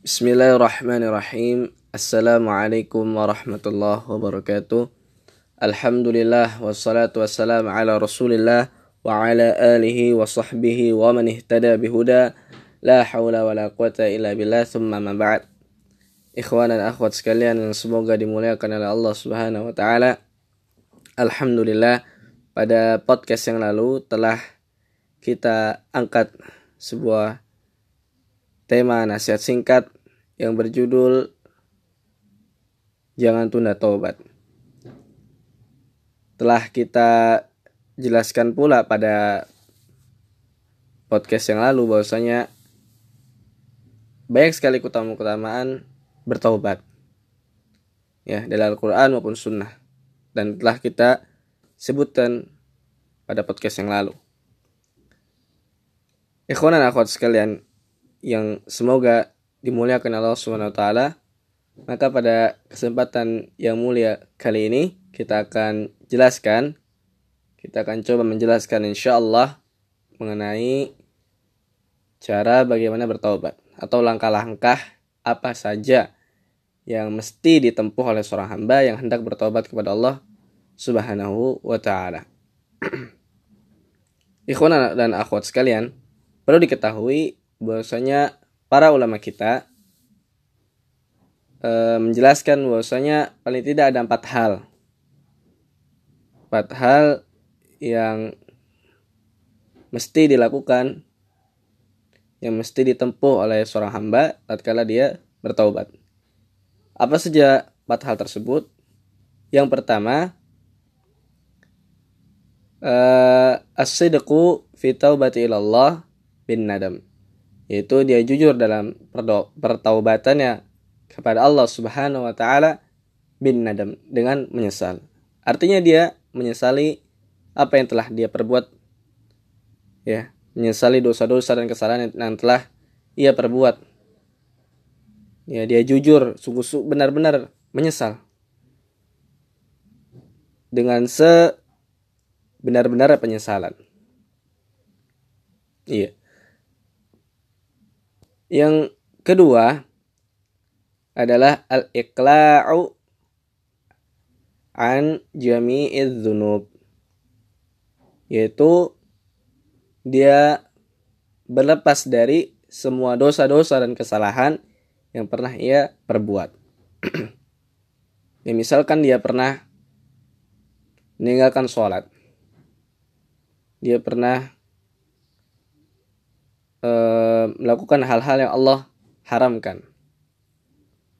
Bismillahirrahmanirrahim. Assalamualaikum warahmatullahi wabarakatuh. Alhamdulillah wassalatu wassalamu ala Rasulillah wa ala alihi wa sahbihi wa man ihtada bihuda. La haula wa la quwata illa billah thumma ma ba'd. Ikhwan dan akhwat sekalian yang semoga dimuliakan oleh Allah Subhanahu wa taala. Alhamdulillah pada podcast yang lalu telah kita angkat sebuah tema nasihat singkat yang berjudul Jangan Tunda Taubat. Telah kita jelaskan pula pada podcast yang lalu bahwasanya banyak sekali keutamaan-keutamaan bertaubat. Ya, dalam Al-Qur'an maupun sunnah. Dan telah kita sebutkan pada podcast yang lalu. Ikhwan dan akhwat sekalian, yang semoga dimuliakan Allah taala. Maka pada kesempatan yang mulia kali ini kita akan jelaskan kita akan coba menjelaskan insya Allah mengenai cara bagaimana bertaubat atau langkah-langkah apa saja yang mesti ditempuh oleh seorang hamba yang hendak bertobat kepada Allah Subhanahu wa taala. Ikhwan dan akhwat sekalian, perlu diketahui bahwasanya para ulama kita e, menjelaskan bahwasanya paling tidak ada empat hal empat hal yang mesti dilakukan yang mesti ditempuh oleh seorang hamba tatkala dia bertaubat. Apa saja empat hal tersebut? Yang pertama, uh, as-sidqu fi taubati ilallah bin nadam yaitu dia jujur dalam pertaubatannya kepada Allah Subhanahu wa taala bin nadam dengan menyesal. Artinya dia menyesali apa yang telah dia perbuat ya, menyesali dosa-dosa dan kesalahan yang telah ia perbuat. Ya, dia jujur, sungguh-sungguh benar-benar menyesal. Dengan se benar-benar penyesalan. Iya. Yang kedua adalah al-iqla'u an jami'iz dzunub yaitu dia berlepas dari semua dosa-dosa dan kesalahan yang pernah ia perbuat. ya, misalkan dia pernah meninggalkan sholat. Dia pernah uh, melakukan hal-hal yang Allah haramkan.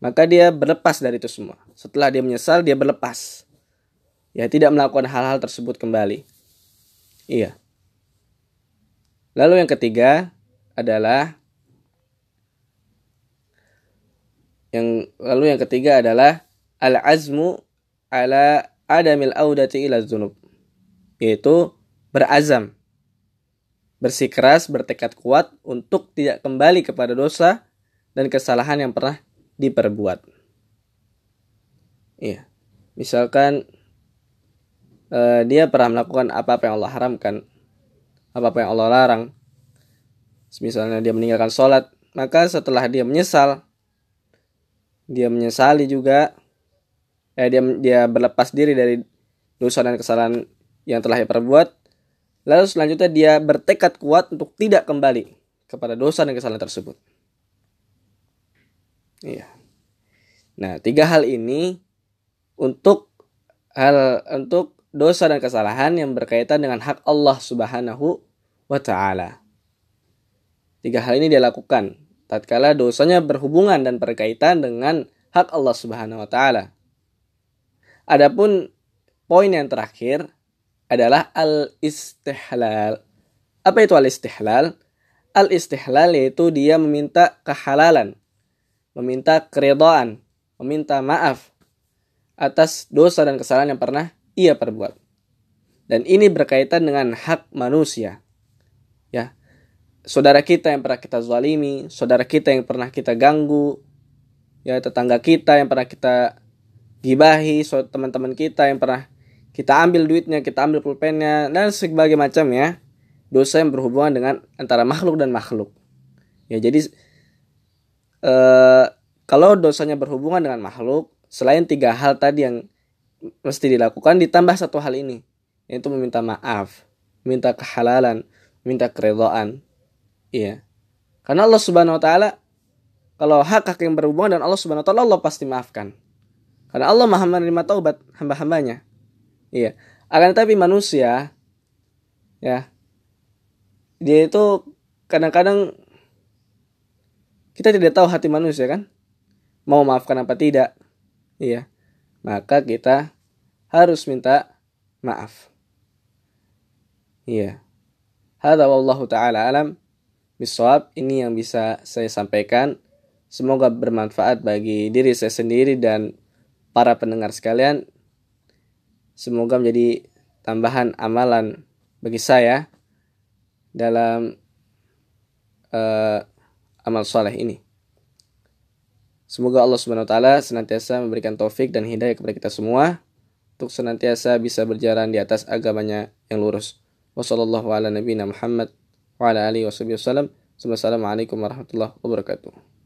Maka dia berlepas dari itu semua. Setelah dia menyesal, dia berlepas. Ya, tidak melakukan hal-hal tersebut kembali. Iya. Lalu yang ketiga adalah yang lalu yang ketiga adalah al-azmu ala adamil audati ila dzunub. Yaitu berazam bersikeras, bertekad kuat untuk tidak kembali kepada dosa dan kesalahan yang pernah diperbuat. Iya. Misalkan uh, dia pernah melakukan apa-apa yang Allah haramkan, apa-apa yang Allah larang. Misalnya dia meninggalkan sholat, maka setelah dia menyesal, dia menyesali juga, eh, dia dia berlepas diri dari dosa dan kesalahan yang telah dia perbuat, Lalu selanjutnya dia bertekad kuat untuk tidak kembali kepada dosa dan kesalahan tersebut. Iya. Nah, tiga hal ini untuk hal untuk dosa dan kesalahan yang berkaitan dengan hak Allah Subhanahu wa taala. Tiga hal ini dia lakukan tatkala dosanya berhubungan dan berkaitan dengan hak Allah Subhanahu wa taala. Adapun poin yang terakhir adalah al-istihlal. Apa itu al-istihlal? Al-istihlal yaitu dia meminta kehalalan, meminta keridhaan, meminta maaf atas dosa dan kesalahan yang pernah ia perbuat. Dan ini berkaitan dengan hak manusia. Ya. Saudara kita yang pernah kita zalimi, saudara kita yang pernah kita ganggu, ya tetangga kita yang pernah kita gibahi, teman-teman kita yang pernah kita ambil duitnya, kita ambil pulpennya dan sebagai macam ya dosa yang berhubungan dengan antara makhluk dan makhluk. Ya jadi eh, kalau dosanya berhubungan dengan makhluk, selain tiga hal tadi yang mesti dilakukan, ditambah satu hal ini, yaitu meminta maaf, minta kehalalan, minta keridhaan. Iya. Karena Allah Subhanahu wa taala kalau hak-hak yang berhubungan dengan Allah Subhanahu wa taala Allah pasti maafkan. Karena Allah Maha menerima taubat hamba-hambanya. Iya. Akan tetapi manusia ya dia itu kadang-kadang kita tidak tahu hati manusia kan? Mau maafkan apa tidak? Iya. Maka kita harus minta maaf. Iya. Hada wallahu taala alam. Bisawab ini yang bisa saya sampaikan. Semoga bermanfaat bagi diri saya sendiri dan para pendengar sekalian semoga menjadi tambahan amalan bagi saya dalam uh, amal soleh ini. Semoga Allah Subhanahu wa taala senantiasa memberikan taufik dan hidayah kepada kita semua untuk senantiasa bisa berjalan di atas agamanya yang lurus. Wassalamualaikum warahmatullahi wabarakatuh.